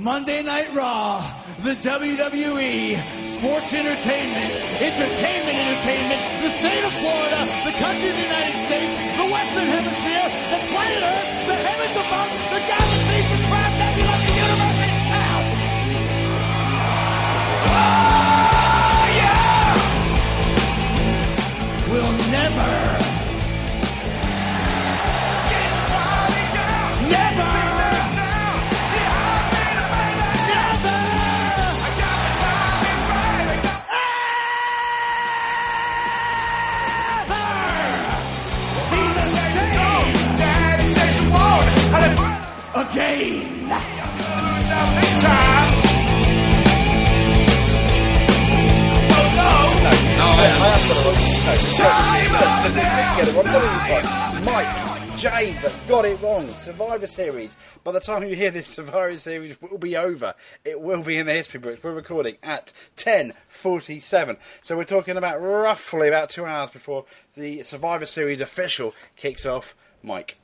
Monday Night Raw, the WWE, sports entertainment, entertainment entertainment, the state of Florida, the country of the United States, the Western Hemisphere, the planet Earth, the heavens above, the Again! Mike, Jay, that got it wrong. Survivor Series. By the time you hear this, Survivor Series will be over. It will be in the history books. We're recording at 10.47. So we're talking about roughly about two hours before the Survivor Series official kicks off. Mike.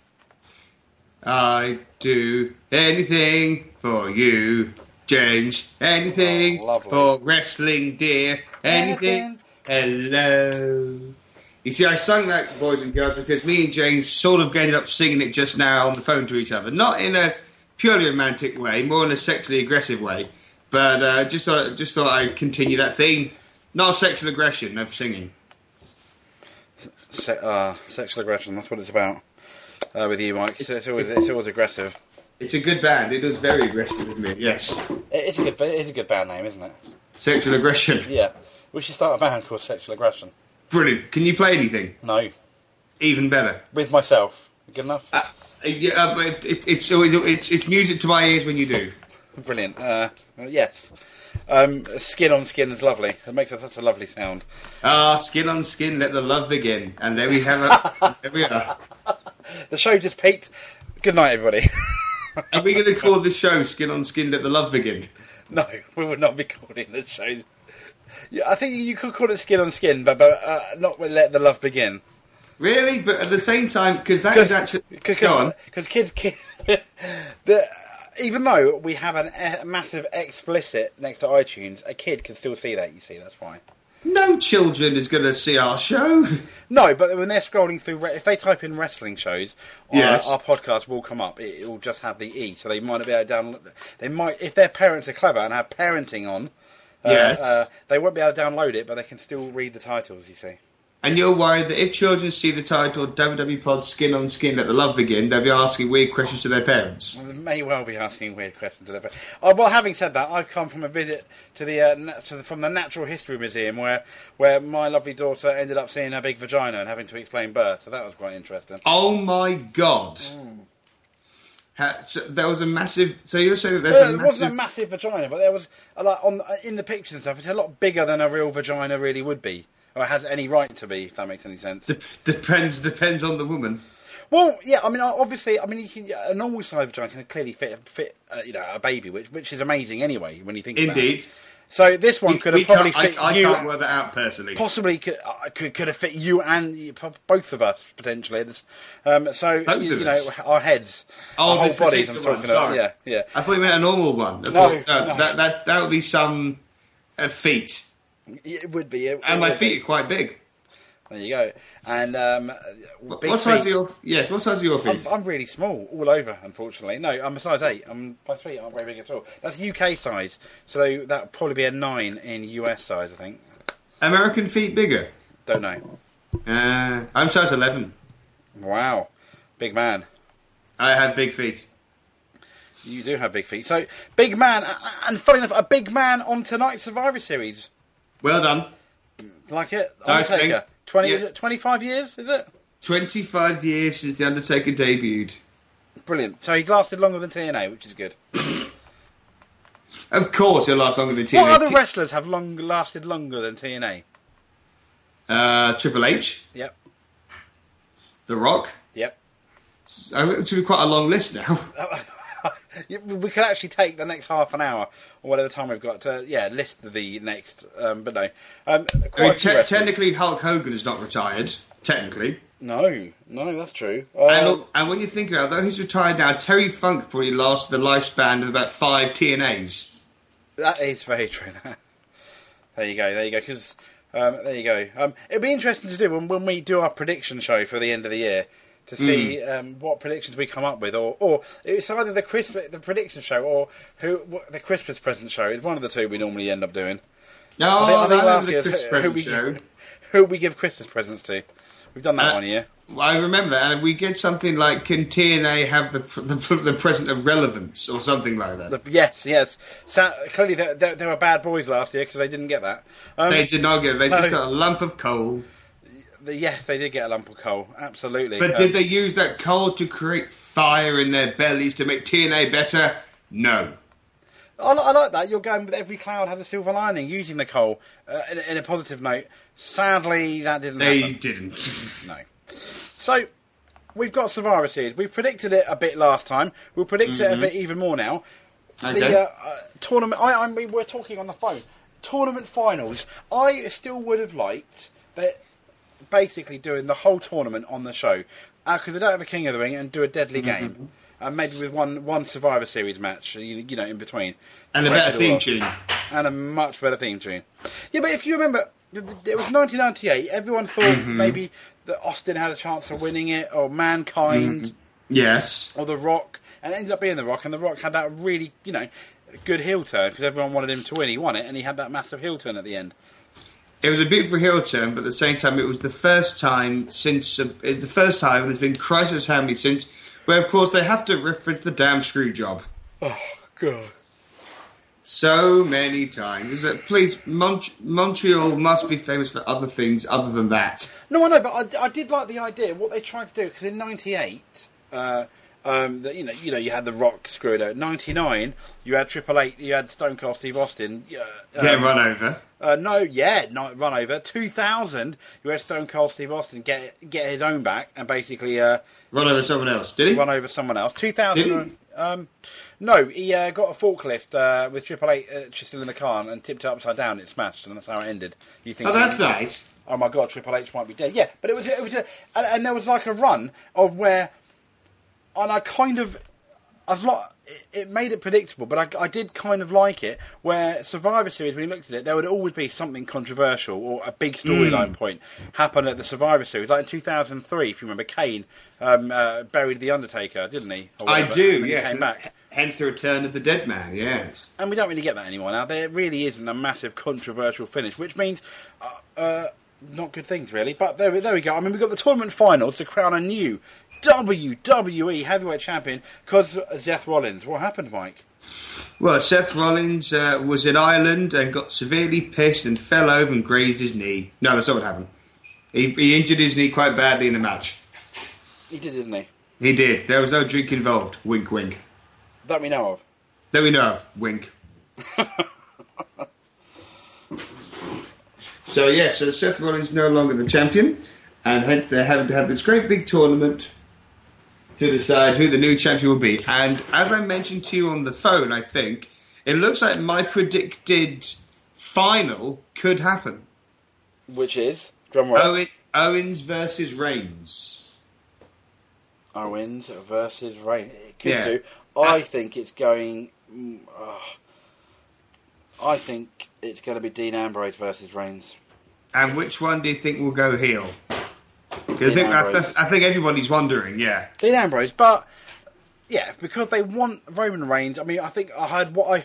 I do anything for you, James. Anything Oh, for wrestling, dear. Anything. Hello. You see, I sung that, boys and girls, because me and James sort of ended up singing it just now on the phone to each other. Not in a purely romantic way, more in a sexually aggressive way. But uh, just thought, just thought I'd continue that theme. Not sexual aggression of singing. Se- uh, sexual aggression, that's what it's about. Uh, with you, Mike. It's, it's, always, it's always aggressive. It's a good band. It was very aggressive with me. Yes, It is a good, it is a good band name, isn't it? sexual aggression. Yeah. We should start a band called Sexual Aggression. Brilliant. Can you play anything? No. Even better. With myself. Good enough? Uh, yeah, uh, but it, it's always it's it's music to my ears when you do. Brilliant. Uh, yes. Um, skin on skin is lovely. It makes such a lovely sound. Ah, skin on skin, let the love begin. And there we have it. there we are. The show just peaked. Good night, everybody. Are we going to call this show "Skin on Skin, Let the Love Begin"? no, we would not be calling the show. Yeah, I think you could call it skin on skin, but, but uh, not with let the love begin. Really? But at the same time, because that is actually go on. Because kids, kids the, even though we have an, a massive explicit next to iTunes, a kid can still see that. You see, that's why. No children is going to see our show. No, but when they're scrolling through, if they type in wrestling shows, our, Yes. our podcast will come up. It, will just have the E, so they might not be able to download. They might, if their parents are clever and have parenting on. Uh, Yes. uh, they won't be able to download it, but they can still read the titles. You see. And you're worried that if children see the title "WWE Pod Skin on Skin, Let the Love Begin," they'll be asking weird questions to their parents. They may well be asking weird questions to their parents. Oh, well, having said that, I've come from a visit to the, uh, na- to the from the Natural History Museum, where where my lovely daughter ended up seeing her big vagina and having to explain birth. So that was quite interesting. Oh my god! Mm. Ha- so there was a massive. So you're saying that there's Well, a it massive. wasn't a massive vagina, but there was a lot on in the pictures and stuff. It's a lot bigger than a real vagina really would be, or has any right to be. If that makes any sense. Dep- depends depends on the woman. Well, yeah, I mean, obviously, I mean, you can, a normal size vagina can clearly fit fit uh, you know a baby, which which is amazing anyway when you think about it. Indeed. So this one We- could have probably fit I, I you. can't work that out personally. Possibly could, uh, could could have fit you and both of us potentially. Um, so Both you, of you know us? our heads, Oh, our whole bodies. I'm talking about. Yeah, yeah. I thought you meant a normal one. I No, thought, uh, no. That, that that would be some uh, feet. It would be. It, And it my feet be. are quite big. There you go. And um, What, what size are feet. your? Yes. What size are your I'm, feet? I'm really small all over, unfortunately. No, I'm a size 8. I'm, my feet aren't very big at all. That's UK size, so that would probably be a 9 in US size, I think. American feet bigger. Don't know. Uh, I'm size eleven. Wow. Big man. I have big feet. You do have big feet. So, big man, and funny enough, a big man on tonight's Survivor Series. Well done. Like it? Nice thing. Undertaker. 20, Yeah. is it 25 years, is it? Twenty-five years since the Undertaker debuted. Brilliant. So, he's lasted longer than TNA, which is good. Of course, he'll last longer than TNA. What other wrestlers have long lasted longer than TNA? uh, Triple H, Yep. The Rock. Yep. Uh, It's be quite a long list now. We could actually take the next half an hour or whatever time we've got to yeah list the next um, but no um, I mean, te- technically, Hulk Hogan is not retired. Technically, No, no, that's true. Um, And, look- and when you think about it, although he's retired now, Terry Funk probably lasted the lifespan of about five TNAs. That is very true. there you go. There you go. Because um, there you go. Um, it'll be interesting to do when, when we do our prediction show for the end of the year to see um, what predictions we come up with, or or it's either the Christmas the prediction show or who what, the Christmas present show. It's one of the two we normally end up doing. No, I think, I think that last was the year's Christmas who, present we show. give, who we give Christmas presents to. We've done that Uh, one year. Well, I remember that, and we get something like, "Can TNA have the the, the present of relevance?" or something like that. The- yes, yes. So, clearly, they, they, they were bad boys last year because they didn't get that. Um, they did not get. They no. just got a lump of coal. Yes, they did get a lump of coal. Absolutely. But Um, did they use that coal to create fire in their bellies to make TNA better? No. I, I like that. You're going with every cloud has a silver lining, using the coal uh, in, a- in a positive note. Sadly, that didn't They happen. didn't. No. So, we've got Survivor Series. We've predicted it a bit last time. We'll predict it a bit even more now. Okay. The uh, uh, tournament. I, I mean, we're talking on the phone. Tournament finals. I still would have liked that. Basically, doing the whole tournament on the show uh, because they don't have a King of the Ring and do a deadly mm-hmm. game, and maybe with one one Survivor Series match, you, you know, in between, and a better theme tune. and a much better theme tune. Yeah, but if you remember, it was 1998. Everyone thought mm-hmm. maybe that Austin had a chance of winning it, or Mankind, mm-hmm. Yes. or The Rock, and it ended up being The Rock. And The Rock had that really, you know, good heel turn because everyone wanted him to win. He won it, and he had that massive heel turn at the end. It was a beautiful heel turn, but at the same time, it was the first time since uh, it's the first time, and there's been crisis how many since, where of course they have to reference the damn screw job Oh God! so many times. That please, Mont- Montreal must be famous for other things other than that. No, I know, but I, I did like the idea what they tried to do because in '98. Uh, um, that you know, you know, you had the Rock screwed out. '99, you had Triple H, you had Stone Cold Steve Austin. Uh, Get um, run over. Uh, no, yeah, not run over. 2000, you had Stone Cold Steve Austin get get his own back and basically uh, Run over someone else. Did he? run over someone else. 2000, um, no, he uh, got a forklift uh, with Triple H uh, still in the car and tipped it upside down. It smashed, and that's how it ended. You think? Oh, that's nice. oh my god, Triple H might be dead. Yeah, but it was it was a and, and there was like a run of where, and I kind of. I was lot, it, made it predictable, but I, I did kind of like it. Where Survivor Series, when you looked at it, there would always be something controversial or a big storyline point happen at the Survivor Series. Like in 2003, if you remember, Kane um, uh, buried the Undertaker, didn't he? I do. Yes. Came back. Hence the return of the dead man. Yes. And we don't really get that anymore now. There really isn't a massive controversial finish, which means uh, uh, not good things really. But there, we- there we go. I mean, we've got the tournament finals to crown a new WWE Heavyweight Champion because Seth Rollins. What happened, Mike? Well, Seth Rollins uh, was in Ireland and got severely pissed and fell over and grazed his knee. No, that's not what happened. He, he injured his knee quite badly in the match. He did, didn't he? He did. There was no drink involved. Wink, wink. That we know of. That we know of. Wink. so, yeah, so Seth Rollins no longer the champion, and hence they're having to have this great big tournament to decide who the new champion will be. And as I mentioned to you on the phone, I think, it looks like my predicted final could happen. Which is drum roll. Owen, Owens versus Reigns. Owens versus Reigns. It could Yeah. do. I think it's going. mm, ah. I think it's going to be Dean Ambrose versus Reigns. And which one do you think will go heel? I think, I, think everybody's wondering, yeah. Dean Ambrose, but yeah, because they want Roman Reigns. I mean, I think I heard what I.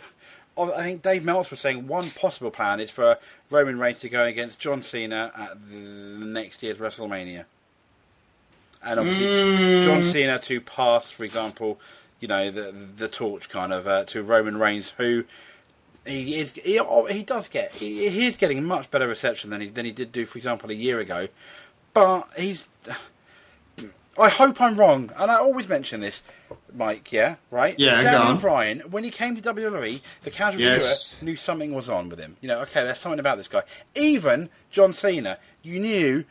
I think Dave Meltzer was saying one possible plan is for Roman Reigns to go against John Cena at the next year's WrestleMania, and obviously John Cena to pass, for example, you know the the torch kind of uh, to Roman Reigns, who he is he, oh, he does get he, he is getting much better reception than he than he did do, for example, a year ago, but he's I hope I'm wrong, and I always mention this, Mike. Yeah, right. Yeah, Daniel on. Bryan, when he came to WWE, the casual Yes. viewer knew something was on with him. You know, okay, there's something about this guy. Even John Cena, you knew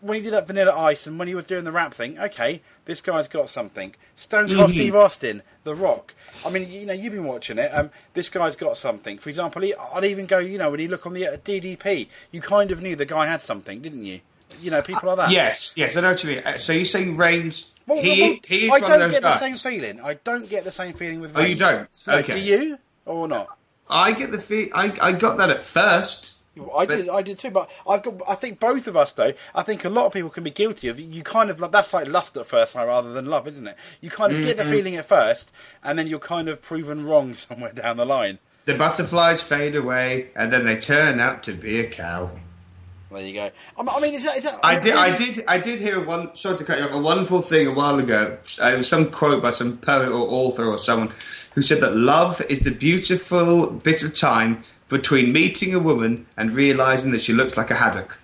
when he did that Vanilla Ice and when he was doing the rap thing. Okay, this guy's got something. Stone Cold Mhm. Steve Austin, The Rock. I mean, you know, you've been watching it. Um, this guy's got something. For example, he, I'd even go, you know, when you look on the uh, DDP, you kind of knew the guy had something, didn't you? You know, people like that. Yes, yes, I know what you mean. Uh, So you're saying Reigns? Well, he, well, he is I don't of those get guys. the same feeling. I don't get the same feeling with. Oh, you don't? No, Okay. Do you or not? I get the feel. I, I got that at first. I But- did, I did too, but I've got. I think both of us, though. I think a lot of people can be guilty of. You kind of that's like lust at first sight rather than love, isn't it? You kind of get the feeling at first, and then you're kind of proven wrong somewhere down the line. The butterflies fade away, and then they turn out to be a cow. There you go. I mean, I is that, is that, I did, I did, I did hear one. Sorry to cut you off. A wonderful thing a while ago. Uh, it was some quote by some poet or author or someone who said that love is the beautiful bit of time between meeting a woman and realizing that she looks like a haddock.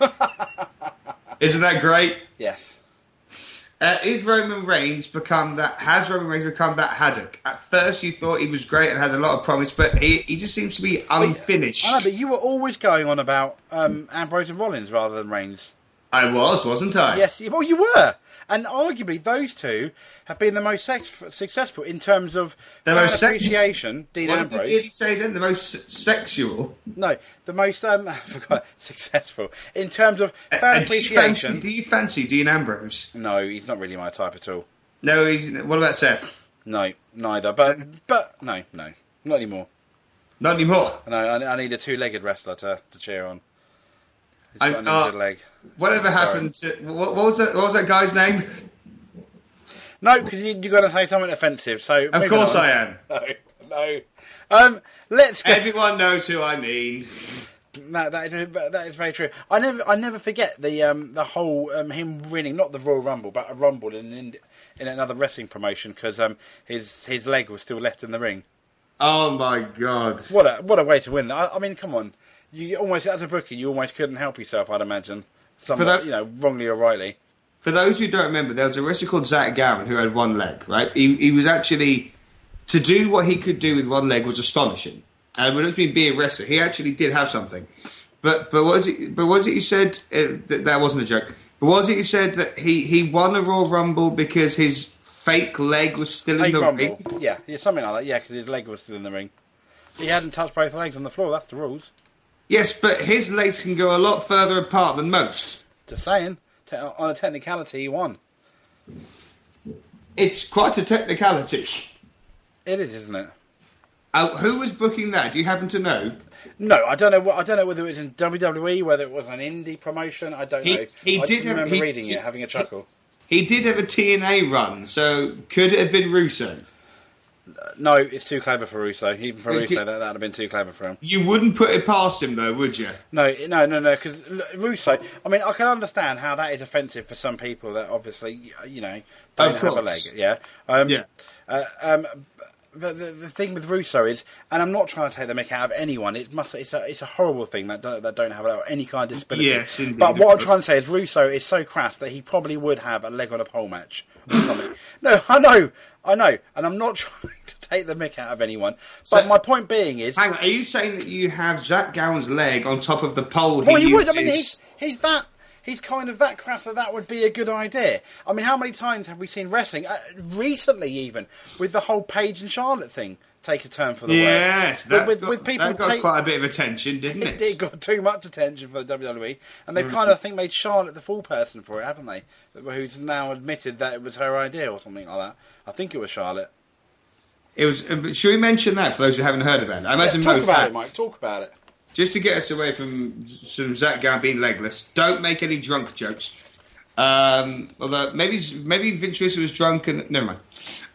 Isn't that great? Yes. Uh, is Roman Reigns become that? Has Roman Reigns become that haddock? At first, you thought he was great and had a lot of promise, but he, he just seems to be unfinished. I know, but you were always going on about um, Ambrose and Rollins rather than Reigns. I was, wasn't I? Yes, well, you were, and arguably those two have been the most sex- successful in terms of The fan most sex- appreciation. Dean What Ambrose. did he say then? The most sexual. No, the most um, I forgot, successful in terms of Uh, fan do, you fancy, appreciation. do you fancy Dean Ambrose? No, he's not really my type at all. No, he's. What about Seth? No, neither. But but no, no, not anymore. Not anymore. No, I, I need a two-legged wrestler to, to cheer on. I- got uh, leg. Whatever happened to what, what was that? What was that guy's name? No, because you, you're going to say something offensive. So Of course I am. No, no. Um, let's get. Everyone knows who I mean. No, that is that is very true. I never I never forget the um the whole um him winning not the Royal Rumble but a Rumble in in, in another wrestling promotion because um his his leg was still left in the ring. Oh my god. What a what a way to win! I, I mean, come on, you almost as a bookie you almost couldn't help yourself. I'd imagine, somewhat, that- you know, wrongly or rightly. For those who don't remember, there was a wrestler called Zach Gowen who had one leg, right? He, he was actually, to do what he could do with one leg was astonishing. And when it mean be a wrestler, he actually did have something. But but was it? But was it? You said uh, that, that wasn't a joke. But was it? You said that he he won a Raw Rumble because his fake leg was still in the Rumble, ring. yeah, yeah, something like that. Yeah, because his leg was still in the ring. He hadn't touched both legs on the floor. That's the rules. Yes, but his legs can go a lot further apart than most. Just saying. Te- on a technicality, he won. It's quite a technicality. It is, isn't it? Uh, who was booking that? Do you happen to know? No, I don't know. What I don't know whether it was in WWE, whether it was an indie promotion. I don't He- know. he I did have- remember he- reading he- it, having a chuckle. He did have a TNA run, so could it have been Russo? No, it's too clever for Russo. Even for Russo, that that'd have been too clever for him. You wouldn't put it past him, though, would you? No, no, no, no. Because Russo. I mean, I can understand how that is offensive for some people that obviously, you know, don't have a leg. Yeah. Um, Yeah. Uh, um, the, the the thing with Russo is, and I'm not trying to take the mick out of anyone. It must. It's a it's a horrible thing that don't, that don't have any kind of disability. Yes, indeed, But what I'm trying to say is, Russo is so crass that he probably would have a leg on a pole match or something. no, I know, I know, and I'm not trying to take the mick out of anyone. But So- my point being is, Hang on, are you saying that you have Zach Gowen's leg on top of the pole Well, he, he would. I mean, he's he's that. He's kind of that crass that that would be a good idea. I mean, how many times have we seen wrestling uh, recently, even with the whole Paige and Charlotte thing, take a turn for the Yes, worse? that, with, got, with people that got take- quite a bit of attention, didn't it, it? got too much attention for the WWE, and they've kind of I think made Charlotte the full person for it, haven't they? Who's now admitted that it was her idea or something like that. I think it was Charlotte. It was. uh, Should we mention that for those who haven't heard about it? I Yeah, imagine talk most about have. it, Mike. Talk about it. Just to get us away from some Zach Gowen being legless, don't make any drunk jokes. Um, although maybe maybe Vince Russo was drunk and never mind.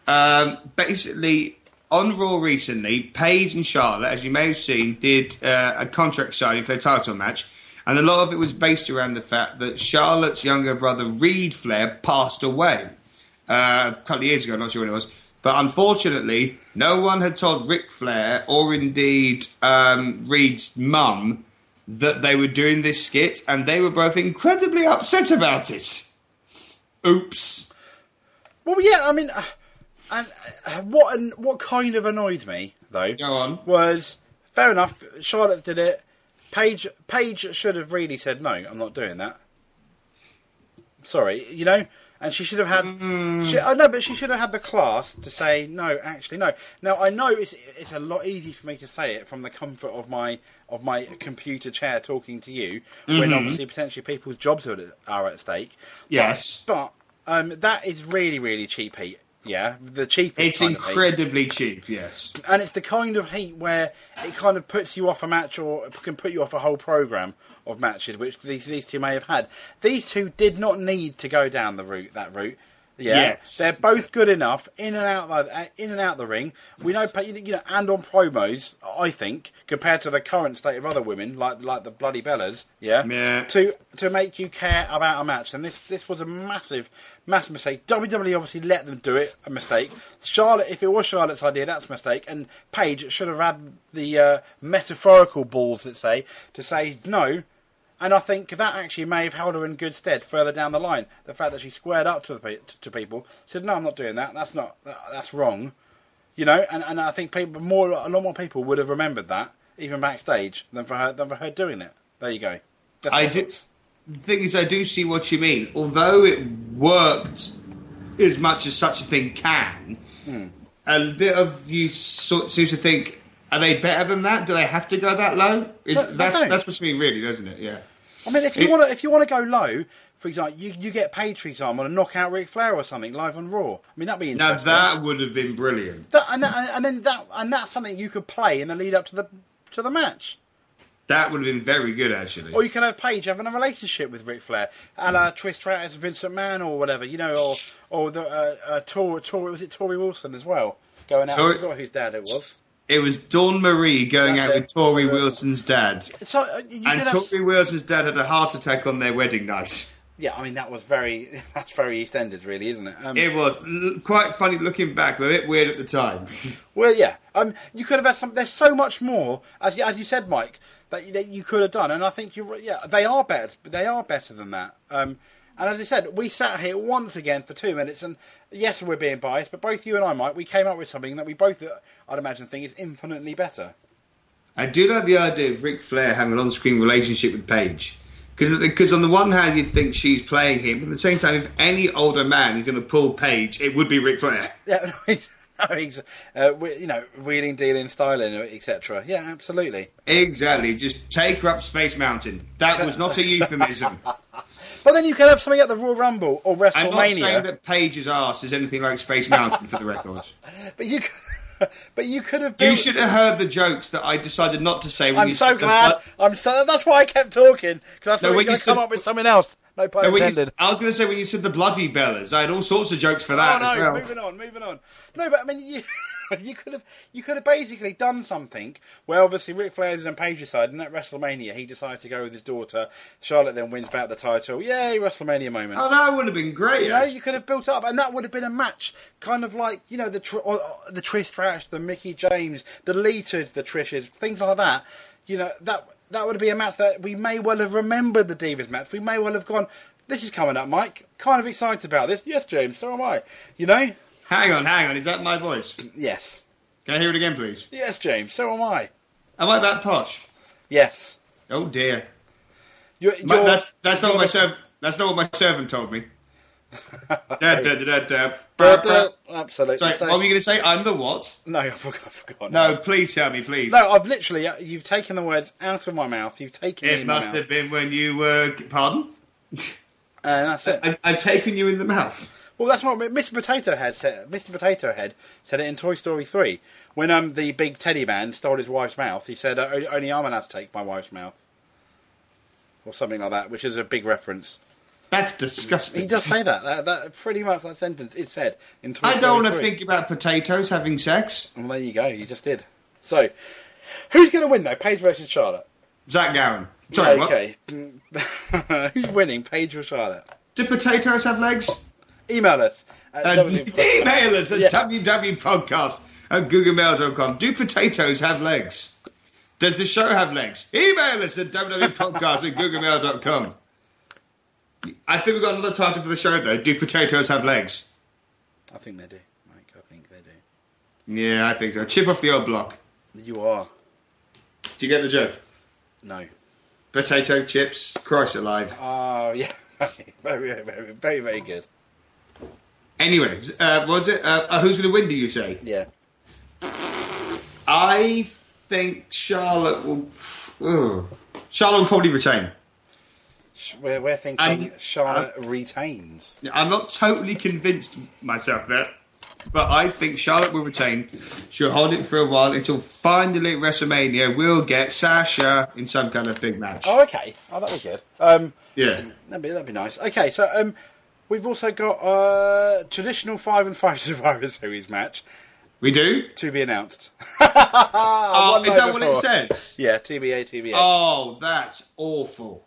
Um, basically, on Raw recently, Paige and Charlotte, as you may have seen, did uh, a contract signing for their title match, and a lot of it was based around the fact that Charlotte's younger brother Reid Flair passed away uh, a couple of years ago. I'm not sure when it was. But unfortunately, no one had told Ric Flair or indeed um, Reid's mum that they were doing this skit, and they were both incredibly upset about it. Oops. Well, yeah, I mean, uh, and uh, what an, what kind of annoyed me though Go on. was fair enough. Charlotte did it. Paige Paige should have really said no. I'm not doing that. Sorry, you know. And she should have had. She, oh no, but she should have had the class to say no. Actually, no. Now I know it's it's a lot easy for me to say it from the comfort of my of my computer chair talking to you, when obviously potentially people's jobs are at, are at stake. Yes. but, but um, that is really really cheap heat. Yeah, the cheapest. It's kind of heat incredibly cheap, yes. and it's the kind of heat where it kind of puts you off a match or can put you off a whole program of matches which these these two may have had. These two did not need to go down the route that route. Yeah, Yes. they're both good enough in and out the, in and out the ring. We know, you know, and on promos, I think compared to the current state of other women, like like the bloody Bellas, yeah, Yeah. to to make you care about a match. And this this was a massive, massive mistake. WWE obviously let them do it, a mistake. Charlotte, if it was Charlotte's idea, that's a mistake. And Paige should have had the uh, metaphorical balls, let's say, to say no. And I think that actually may have held her in good stead further down the line. The fact that she squared up to the pe- to people, said, "No, I'm not doing that. That's not that, that's wrong." You know, and, and I think people more a lot more people would have remembered that even backstage than for her than for her doing it. There you go. That's I do. thoughts. The thing is, I do see what you mean. Although it worked as much as such a thing can, Hmm. a bit of you sort seems to think, are they better than that? Do they have to go that low? Is, that's that's what you mean, really, doesn't it? Yeah. I mean, if you want to, if you want to go low, for example, you, you get paid, for example, to knock out Ric Flair or something live on Raw. I mean, that'd be interesting. Now that would have been brilliant. That- and, that, and then that and that's something you could play in the lead up to the to the match. That would have been very good, actually. Or you could have Paige having a relationship with Ric Flair, and a la Trish Stratus, Vince McMahon, or whatever, you know, or or the uh, uh, Tor, Tor, was it Torrie Wilson as well, going out. Tori- I forgot whose dad it was. It was Dawn Marie going That's out it. with Tori Torrie Wilson's dad. So uh, And could have, Torrie Wilson's dad had a heart attack on their wedding night. yeah, I mean that was very that's very EastEnders, really, isn't it? Um, It was l- quite funny looking back, but a bit weird at the time. Well, yeah. Um, you could have had some. There's so much more, as you- as you said, Mike, that you, that you could have done, and I think you're. Yeah, they are better. They are better than that. Um, and as I said, we sat here once again for two minutes, and yes, we're being biased, but both you and I, Mike, we came up with something that we both, uh, I'd imagine, think is infinitely better. I do like the idea of Ric Flair having an on-screen relationship with Paige. Because on the one hand, you'd think she's playing him, but at the same time, if any older man is going to pull Paige, it would be Ric Flair. Yeah, uh, you know, wheeling, dealing, styling, etc. Yeah, absolutely. Exactly. Just take her up Space Mountain. That was not a euphemism. But then you can have something at the Royal Rumble or WrestleMania. I'm not saying that Paige's ass is anything like Space Mountain for the record. But you, could, but you could have. You should have heard the jokes that I decided not to say when I'm you so glad. blood- I'm so. That's why I kept talking because I thought No, we were going to come up with something else. No pun No, when you- intended. I was going to say when you said the bloody bellas, I had all sorts of jokes for that. Oh that no! as well. Moving on, moving on. No, but I mean, you, you could have, you could have basically done something where obviously Ric Flair's on Paige's side, and at WrestleMania he decided to go with his daughter. Charlotte then wins back the title. Yay, WrestleMania moment. Oh, that would have been great. You know, actually. you could have built up, and that would have been a match, kind of like you know the tr- or, or the Trish Stratus, the Mickie James, the Litas, the Trishes, things like that. You know that that would be a match that we may well have remembered the Divas match. We may well have gone. This is coming up, Mike. Kind of excited about this. Yes, James. So am I. You know. Hang on, hang on. Is that my voice? Yes. Can I hear it again, please? Yes, James. So am I. Am I that posh? Yes. Oh dear. You're, you're- that's that's not what my you're- serv- That's not what my servant told me. da, da, da, Absolutely. Sorry, So- what were you going to say? I'm the what? no, I forgot. I forgot. No, please tell me, please. No, I've literally. uh, You've taken the words out of my mouth. You've taken it my must have been when you were. Pardon? and that's it. I, I've taken you in the mouth. Well, that's what Mr. Potato Head said. Mr. Potato Head said it in Toy Story Three when um the big teddy man stole his wife's mouth. He said, uh, "Only- "Only I'm allowed to take my wife's mouth," or something like that, which is a big reference. That's disgusting. He does say that. That, that pretty much that sentence is said in Toy I Story don't want to think about potatoes having sex. Well, there you go. You just did. So, who's going to win though? Paige versus Charlotte. Zach Gowen. Sorry, Yeah, what? okay. who's winning? Paige or Charlotte? Do potatoes have legs? Email us. At Uh, email us at Yeah. www.podcast at googlemail.com. Do potatoes have legs? Does the show have legs? Email us at www.podcast at googlemail.com. I think we've got another title for the show, though. Do potatoes have legs? I think they do, Mike. I think they do. Yeah, I think so. Chip off the old block. You are. Do you get the joke? No. Potato chips, Christ alive. Oh, yeah. very, very, very, very, very good. Anyways, uh, was it? Uh, uh, who's going to win? Do you say? Yeah. I think Charlotte will. Ugh. Charlotte will probably retain. We're, we're thinking I'm- Charlotte retains. I'm not totally convinced myself there, but I think Charlotte will retain. She'll hold it for a while until finally at WrestleMania we'll get Sasha in some kind of big match. Oh, okay. Oh, that'd be good. Um, Yeah. that'd be that'd be nice. Okay, so um, we've also got a traditional five and five Survivor Series match We do? to be announced. Oh, is that what it says? Yeah, TBA, TBA. Oh, that's awful.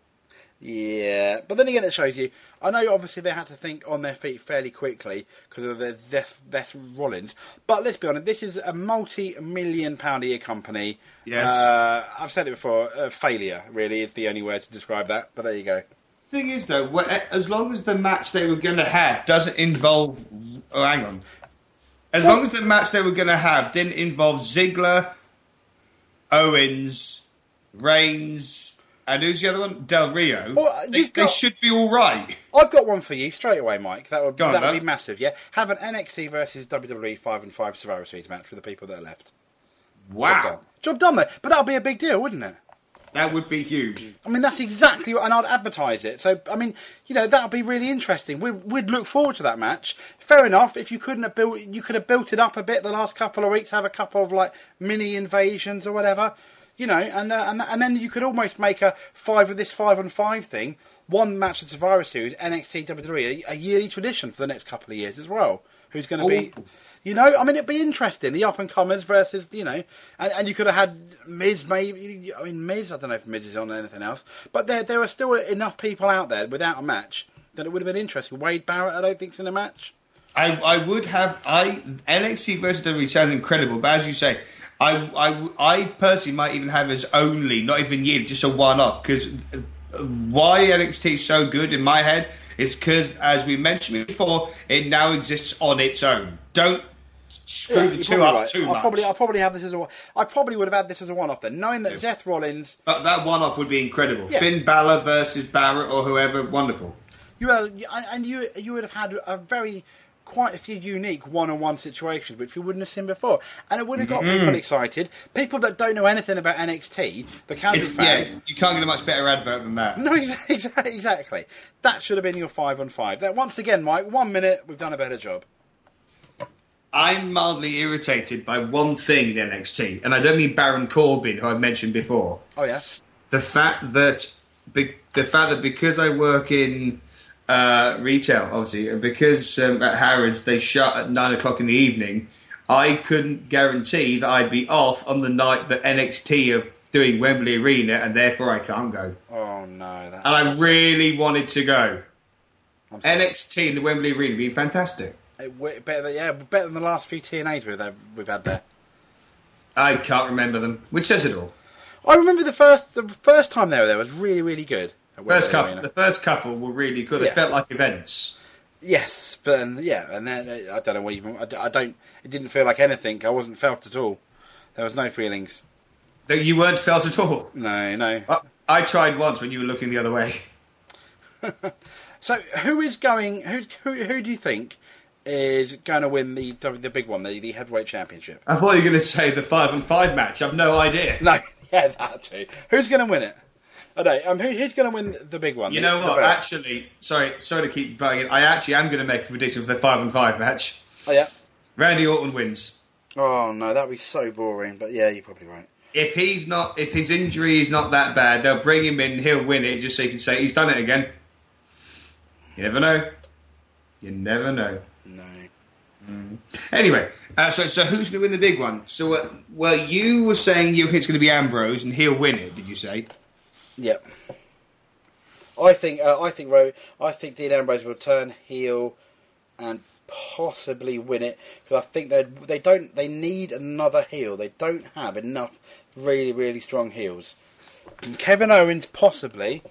Yeah, but then again, it shows you. I know, obviously, they had to think on their feet fairly quickly because of their Death, Death Rollins. But let's be honest, this is a multi-million pound a year company. Yes. Uh, I've said it before. Uh, failure, really, is the only word to describe that. But there you go. Thing is, though, as long as the match they were going to have doesn't involve. Oh, hang on. As long as the match they were going to have didn't involve Ziggler, Owens, Reigns, and who's the other one? Del Rio. Well, uh, they, you've they should be all right. I've got one for you straight away, Mike. That would on, that would be massive. Yeah, have an NXT versus WWE five and five Survivor Series match for the people that are left. Job done. Wow. Job done though. But that would be a big deal, wouldn't it? That would be huge. I mean, that's exactly what, and I'd advertise it. So, I mean, you know, that would be really interesting. We'd, we'd look forward to that match. Fair enough. If you couldn't have built, you could have built it up a bit the last couple of weeks, have a couple of like mini invasions or whatever, you know, and uh, and and then you could almost make a five of this five on five thing, one match of Survivor Series, NXT WWE, a, a yearly tradition for the next couple of years as well. Who's going to oh. be? Oh. You know, I mean, it'd be interesting. The up and comers versus, you know, and, and you could have had Miz, maybe. I mean, Miz. I don't know if Miz is on anything else, but there there are still enough people out there without a match that it would have been interesting. Wade Barrett, I don't think's in a match. I, I would have I NXT versus WWE sounds incredible, but as you say, I, I, I personally might even have as only, not even yearly, just a one-off. Because uh, why NXT is so good in my head is because, as we mentioned before, it now exists on its own. Don't screw the two up right. too I'll much. probably, I'll probably have this as a. one- I probably would have had this as a one-off then, knowing that Seth Rollins. but that one-off would be incredible. Yeah. Finn Balor versus Barrett or whoever, wonderful. You uh, had, and you you would have had a very quite a few unique one-on-one situations which we wouldn't have seen before, and it would have got Mm-hmm. people excited. People that don't know anything about NXT, the casual fan. yeah, you can't get a much better advert than that. No, exactly, exactly. That should have been your five on five. That once again, Mike. One minute, we've done a better job. I'm mildly irritated by one thing in NXT, and I don't mean Baron Corbin, who I mentioned before. Oh yeah. the fact that be, the fact that because I work in uh, retail, obviously, and because um, at Harrods they shut at nine o'clock in the evening, I couldn't guarantee that I'd be off on the night that NXT are doing Wembley Arena, and therefore I can't go. Oh no, that. And I really wanted to go. NXT in the Wembley Arena being fantastic. It better than, yeah, better than the last few TNAs we've had, we've had there. I can't remember them, which says it all. I remember the first the first time they were there was really really good. First couple, the first couple were really good. They Yeah. felt like events. Yes, but then, yeah, and then uh, I don't know what even I, I don't. It didn't feel like anything. I wasn't felt at all. There was no feelings. That you weren't felt at all. No, no. I, I tried once when you were looking the other way. So who is going? Who who who do you think is going to win the the big one, the, the heavyweight championship? I thought you were going to say the five and five match. I've no idea. No, yeah, that too. Who's going to win it? I don't. Um, who, who's going to win the big one? You the- know the what? belt? Actually, sorry, sorry to keep bugging. I actually am going to make a prediction for the five and five match. Oh yeah. Randy Orton wins. Oh no, that'd be so boring. But yeah, you're probably right. If he's not, if his injury is not that bad, they'll bring him in. He'll win it just so you can say he's done it again. You never know. You never know. No. Anyway, uh, so so who's going to win the big one? So, uh, well, you were saying you it's going to be Ambrose and he'll win it. Did you say? Yep. I think uh, I think Ro- I think Dean Ambrose will turn heel and possibly win it because I think they they don't they need another heel. They don't have enough really really strong heels. And Kevin Owens possibly,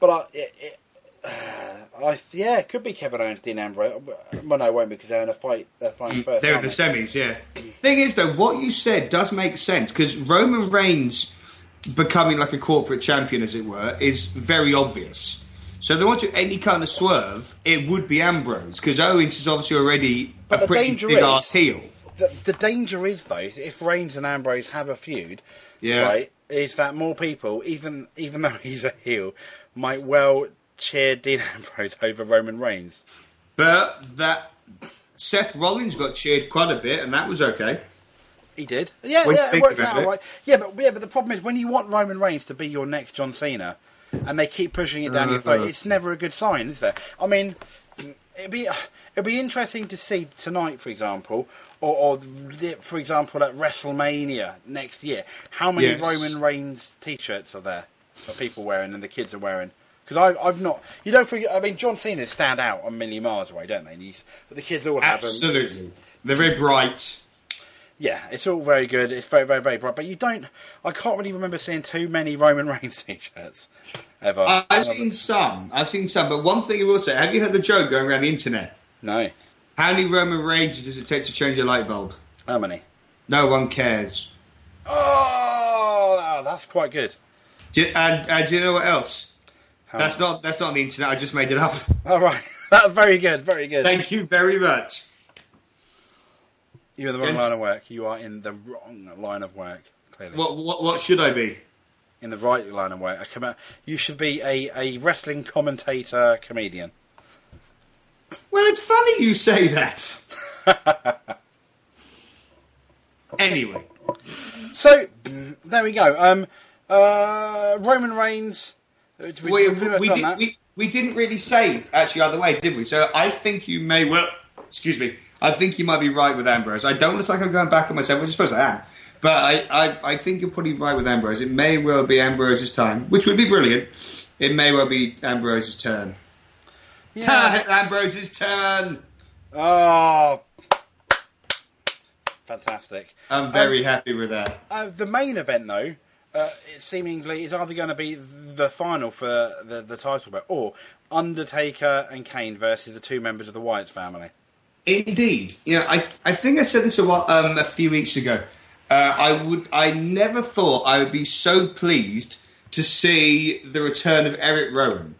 but I. It, it, I yeah, it could be Kevin Owens, Dean Ambrose. Well, no, it won't because they're in a fight. They're fighting first. They're in the semis, yeah. Thing is, though, what you said does make sense because Roman Reigns becoming like a corporate champion, as it were, is very obvious. So if they want to any kind of swerve, it would be Ambrose because Owens is obviously already But a the pretty big is- ass heel. The, the danger is though, if Reigns and Ambrose have a feud, Yeah. right, is that more people, even even though he's a heel, might well cheer Dean Ambrose over Roman Reigns. But that Seth Rollins got cheered quite a bit, and that was okay. He did. Yeah, When you yeah, it think works about out it. right. Yeah, but yeah, but the problem is when you want Roman Reigns to be your next John Cena, and they keep pushing it down your throat, Uh-huh. it's never a good sign, is there? I mean, it'd be it'd be interesting to see tonight, for example, or, or the- for example at WrestleMania next year, how many Yes. Roman Reigns t-shirts are there that people wearing and the kids are wearing. Because I've, I've not, you don't forget. I mean, John Cena stand out a million miles away, don't they? And he's, but the kids all have them. Absolutely, they're very bright. Yeah, it's all very good. It's very, very, very bright. But you don't. I can't really remember seeing too many Roman Reigns t-shirts ever. I've seen some. I've seen some. But one thing I will say: Have you heard the joke going around the internet? no. How many Roman Reigns does it take to change a light bulb? How many? No one cares. Oh, oh, that's quite good. Do, and, and do you know what else? How That's not that's not on the internet. I just made it up. All right, that's very good. Very good. Thank you very much. You're in the wrong line of work. You are in the wrong line of work. Clearly, What what what should I be? in the right line of work. You should be a, a wrestling commentator, comedian. Well, it's funny you say that. anyway, So there we go. Um, uh, Roman Reigns. uh, We, we, we've we, we, did, we, we didn't really say actually either way, did we? So I think you may well. Excuse me. I think you might be right with Ambrose. I don't look like I'm going back on myself, which I suppose I am. But I, I, I think you're probably right with Ambrose. It may well be Ambrose's time, which would be brilliant. It may well be Ambrose's turn. Yeah. Ambrose's turn. Oh, fantastic! I'm very happy with that. Uh, the main event, though, uh, it seemingly is either going to be the final for the, the title belt or Undertaker and Kane versus the two members of the Wyatt family. Indeed, you know, I I think I said this a while, um, a few weeks ago. Uh, I would I never thought I would be so pleased to see the return of Eric Rowan.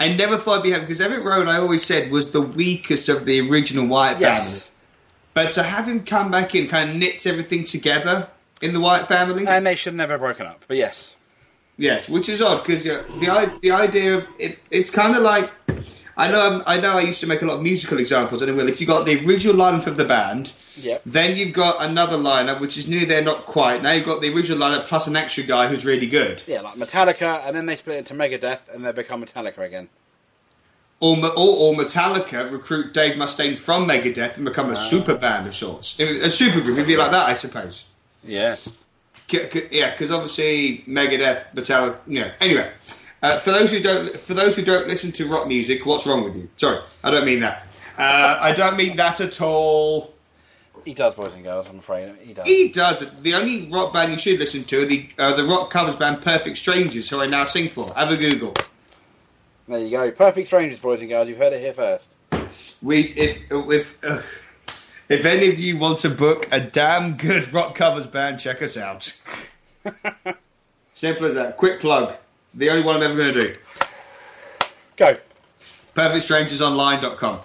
I never thought I'd be happy because Eric Rowan, I always said, was the weakest of the original Wyatt family. But to have him come back in, kind of knits everything together in the Wyatt family. and they should have never broken up. But yes, Yes, which is odd because you know, the the idea of it, it's kind of like I know I'm- I know I used to make a lot of musical examples, and it will if you got the original lineup of the band, Yep. then you've got another lineup which is nearly there, not quite. Now you've got the original lineup plus an extra guy who's really good, yeah, like Metallica, and then they split into Megadeth, and they become Metallica again. or or, or Metallica recruit Dave Mustaine from Megadeth and become a ah. super band of sorts, a super group. It'd be like that, I suppose. Yeah. C- c- yeah, because obviously Megadeth, Metallica. You know. Anyway, uh, for those who don't, for those who don't listen to rock music, what's wrong with you? Sorry, I don't mean that. Uh, I don't mean that at all. He does, boys and girls. I'm afraid he does. He does. The only rock band you should listen to are the uh, the rock covers band Perfect Strangers, who I now sing for. Have a Google. There you go. Perfect strangers, boys and girls. You've heard it here first. We if if uh, if any of you want to book a damn good rock covers band, check us out. Simple as that. Quick plug. The only one I'm ever going to do. Go. PerfectStrangersOnline.com.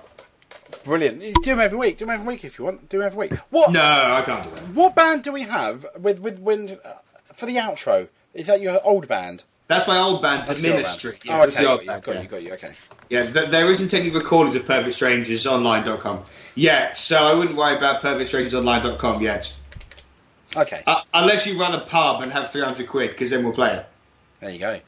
Brilliant. You Do them every week. Do them every week if you want. Do them every week. What? No, I can't do that. What band do we have with with when uh, for the outro? Is that your old band? That's my old band, That's your old Ministry. band. Yes, oh, that's okay. the old got, band, you, got yeah. you. Got you. Okay. Yeah, th- there isn't any recordings of Perfect Strangers Online.com yet, so I wouldn't worry about Perfect Strangers Online.com yet. Okay. Uh, unless you run a pub and have 300 quid, because then we'll play it. there you go.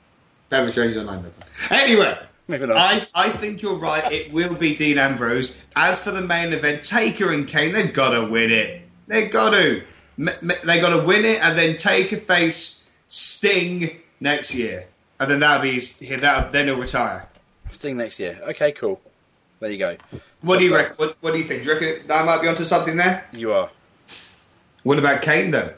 Perfect Strangers Online.com. Anyway. I, I think you're right. It will be Dean Ambrose. As for the main event, Taker and Kane, they've got to win it. They've got to. They got to win it and then Taker face Sting next year. And then that'll be that'll, then he'll retire. Sting next year. Okay. Cool. There you go. What do you reckon? What, what do you think? Do you reckon that might be onto something there? You are. What about Kane though?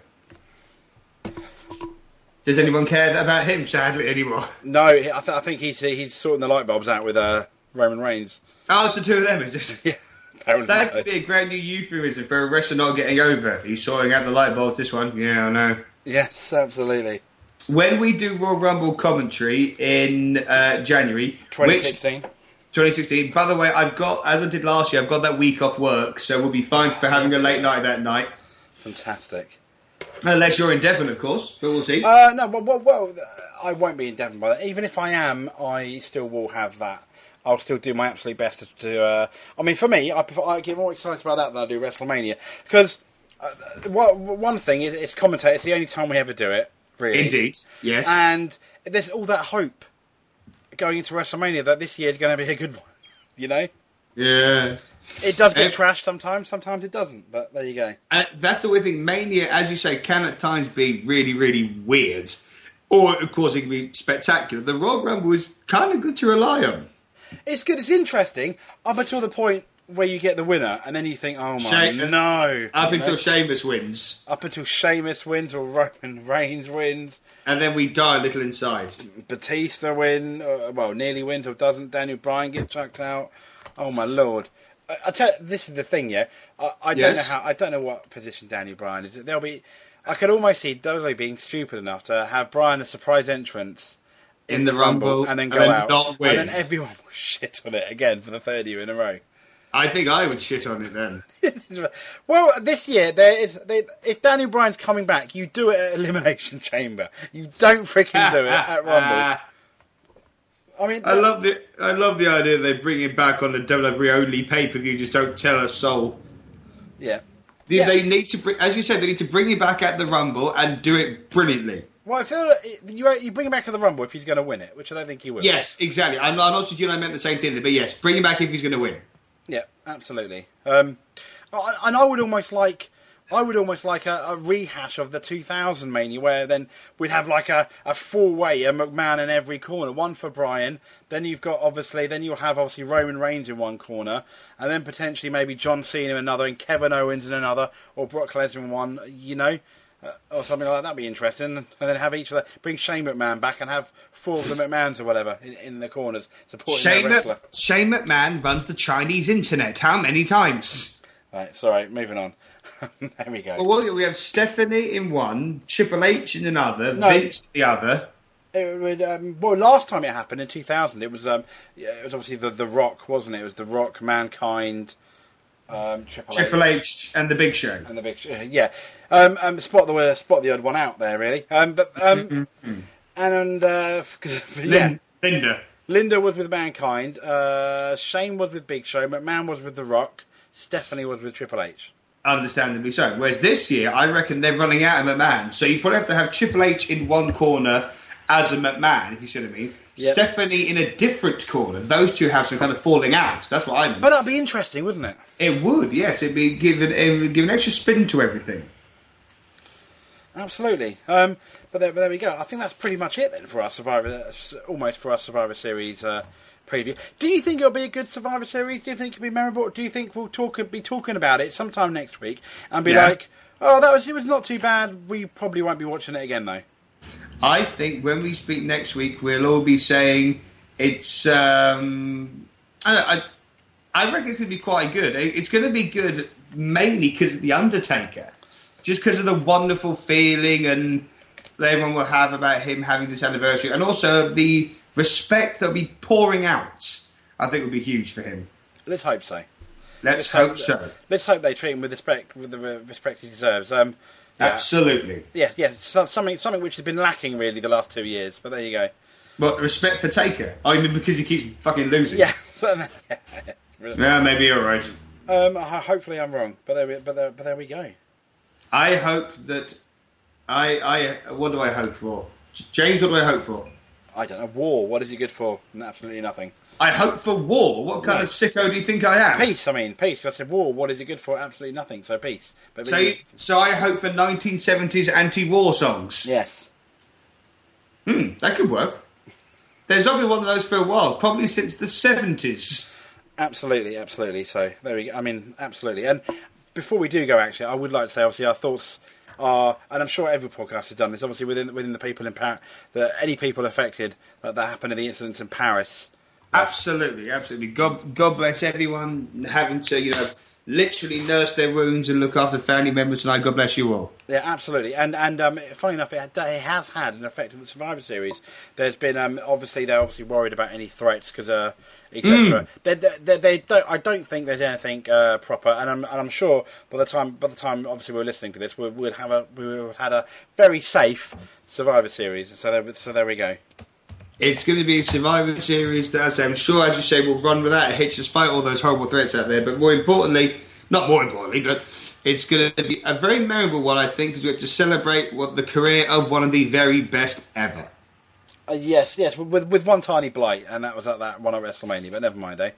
Does anyone care about him? Sadly, anymore. No, I, th- I think he's he's sorting the light bulbs out with uh, Roman Reigns. Oh, it's the two of them, is it? Yeah. Apparently That so. could be a great new euphemism for a wrestler not getting over. He's sorting out the light bulbs. This one, yeah, I know. Yes, absolutely. when we do Royal Rumble commentary in uh, January, which 2016. 2016. By the way, I've got as I did last year. I've got that week off work, so we'll be fine for having a late night that night. Fantastic. Unless you're in Devon, of course, but we'll see. Uh, no, well, well, well, I won't be in Devon by then. Even if I am, I still will have that. I'll still do my absolute best to. to uh, I mean, for me, I, prefer, I get more excited about that than I do WrestleMania because uh, one one thing is it's commentate. It's the only time we ever do it. Really, Indeed, yes. And there's all that hope going into WrestleMania that this year is going to be a good one. You know, yeah. It does get trashed sometimes. Sometimes it doesn't. But there you go. That's the weird thing. Mania, as you say, can at times be really, really weird. Or, of course, it can be spectacular. The Royal Rumble is kind of good to rely on. It's good. It's interesting up until the point where you get the winner, and then you think, "Oh my no!" Up until know? Sheamus wins. up until Sheamus wins or Roman Reigns wins, And then we die a little inside. Batista win, uh, well, nearly wins or doesn't. Daniel Bryan gets chucked out. Oh my lord! I, I tell you, this is the thing, yeah. I, I don't know how. I don't know what position Daniel Bryan is. There'll be. I could almost see WWE being stupid enough to have Bryan a surprise entrance In the Rumble and then go and out, not win. and then everyone will shit on it again for the third year in a row. I think I would shit on it then. well, this year there is. They, if Daniel Bryan's coming back, you do it at Elimination Chamber. You don't freaking do it at Rumble. I mean, I love the I love the idea they bring him back on the WWE only pay per view. Just don't tell a soul. Yeah. They, Yeah. they need to, bring, as you said, they need to bring him back at the Rumble and do it brilliantly. Well, I feel like you you bring him back at the Rumble if he's going to win it, which I don't think he will. Yes, exactly. I'm, I'm not sure you and I meant the same thing, but yes, bring him back if he's going to win. Yeah, absolutely. Um, and I would almost like, I would almost like a, a rehash of the 2000 Mania, where then we'd have like a, a four way, a McMahon in every corner, one for Bryan. Then you've got obviously, then you'll have obviously Roman Reigns in one corner, and then potentially maybe John Cena in another, and Kevin Owens in another, or Brock Lesnar in one. You know. Uh, or something like that. That'd be interesting. And then have each of the bring Shane McMahon back and have four of the McMahons or whatever in, in the corners supporting Shane, their wrestler. Shane McMahon runs the Chinese internet. How many times? Right, sorry, moving on. there we go. Well, we have Stephanie in one, Triple H in another, No. Vince the other. It would, um, well, last time it happened in 2000, it was um, it was obviously the the Rock, wasn't it? It was the Rock, Mankind, um, Triple, Triple H, H and the Big Show. and the Big, Sh- yeah. Um, um, spot the spot the odd one out there, really. Um, but um, and and uh, yeah, Lin- Linda. Linda was with Mankind, uh, Shane was with Big Show, McMahon was with the Rock, Stephanie was with Triple H. Understandably so. Whereas this year, I reckon they're running out of McMahon. So you probably have to have Triple H in one corner as a McMahon, if you see what I mean. Yep. Stephanie in a different corner. Those two have some kind of falling out. That's what I mean. But that'd be interesting, wouldn't it? it would, yes. It'd be given, it would give an extra spin to everything. Absolutely. Um, but, there, but there we go. I think that's pretty much it then for our Survivor, almost for our Survivor Series uh, preview. Do you think it'll be a good Survivor Series? Do you think it'll be memorable? Do you think we'll talk be talking about it sometime next week and be Yeah. like, oh, that was it was not too bad. We probably won't be watching it again though. I think when we speak next week, we'll all be saying it's. Um, I, don't know, I, I reckon it's going to be quite good. It's going to be good mainly because of the Undertaker, just because of the wonderful feeling and that everyone will have about him having this anniversary, and also the respect that'll be pouring out. I think will be huge for him. Let's hope so. Let's hope so. Let's hope they treat him with respect, with the respect he deserves. Um, yeah, Absolutely. yes, yes, so- something something which has been lacking really the last two years. But there you go. But respect for Taker. I mean, because he keeps fucking losing. Yeah. so- Yeah, maybe all right. um, ho- hopefully I'm wrong, but there, we, but there, but there we go. I hope that I I what do I hope for? James, what do I hope for? I don't know. War. What is it good for? Absolutely nothing. I hope for war. What kind No. of sicko do you think I am? Peace. I mean, peace. I said war. What is it good for? Absolutely nothing. So peace. But, So, you- so I hope for 1970s anti-war songs. yes. Hmm, that could work. There's only been one of those for a while, probably since the 70s. Absolutely. Absolutely. So there we go. I mean, absolutely. And before we do go, actually, I would like to say, obviously, our thoughts are, and I'm sure every podcast has done this. Obviously, within within the people in Paris, that any people affected that that happened in the incidents in Paris. Absolutely, absolutely. God, God bless everyone having to, you know, literally nurse their wounds and look after family members tonight. God bless you all. Yeah, absolutely. And and um, funny enough, it, it, has had an effect on the Survivor Series. There's been um, obviously they're obviously worried about any threats because uh, etc. Mm. They, they, they, don't. I don't think there's anything uh, proper, and I'm and I'm sure by the time by the time obviously we're listening to this, we would have a we would have had a very safe Survivor Series. So there, so there we go. It's going to be a Survivor Series that, I'm sure, as you say, will run without a hitch despite all those horrible threats out there. But more importantly, not more importantly, but it's going to be a very memorable one, I think, because we have to celebrate what the career of one of the very best ever. Uh, yes, yes, with with one tiny blight, and that was at that one at WrestleMania. But never mind, eh?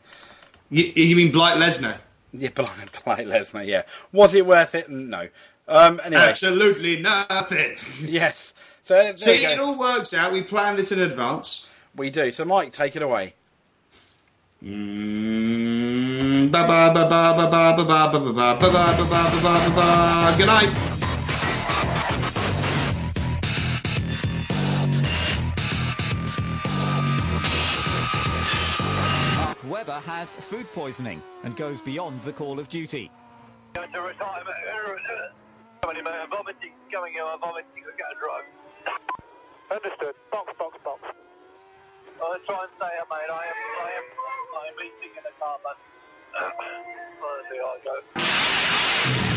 You, you mean Blight Lesnar? Yeah, Blight, blight Lesnar. Yeah, was it worth it? No. Um, anyway, absolutely nothing. Yes. So see, it all works out. We plan this in advance. We do. So, Mike, take it away. Good night. Webber has food poisoning and goes beyond the call of duty. Going to retirement. Uh, vomiting, coming out, vomiting, I got a drive. Understood. Box, box, box. I'll try and stay here, mate. I am, I am, I am eating in the car, but... Honestly, I go.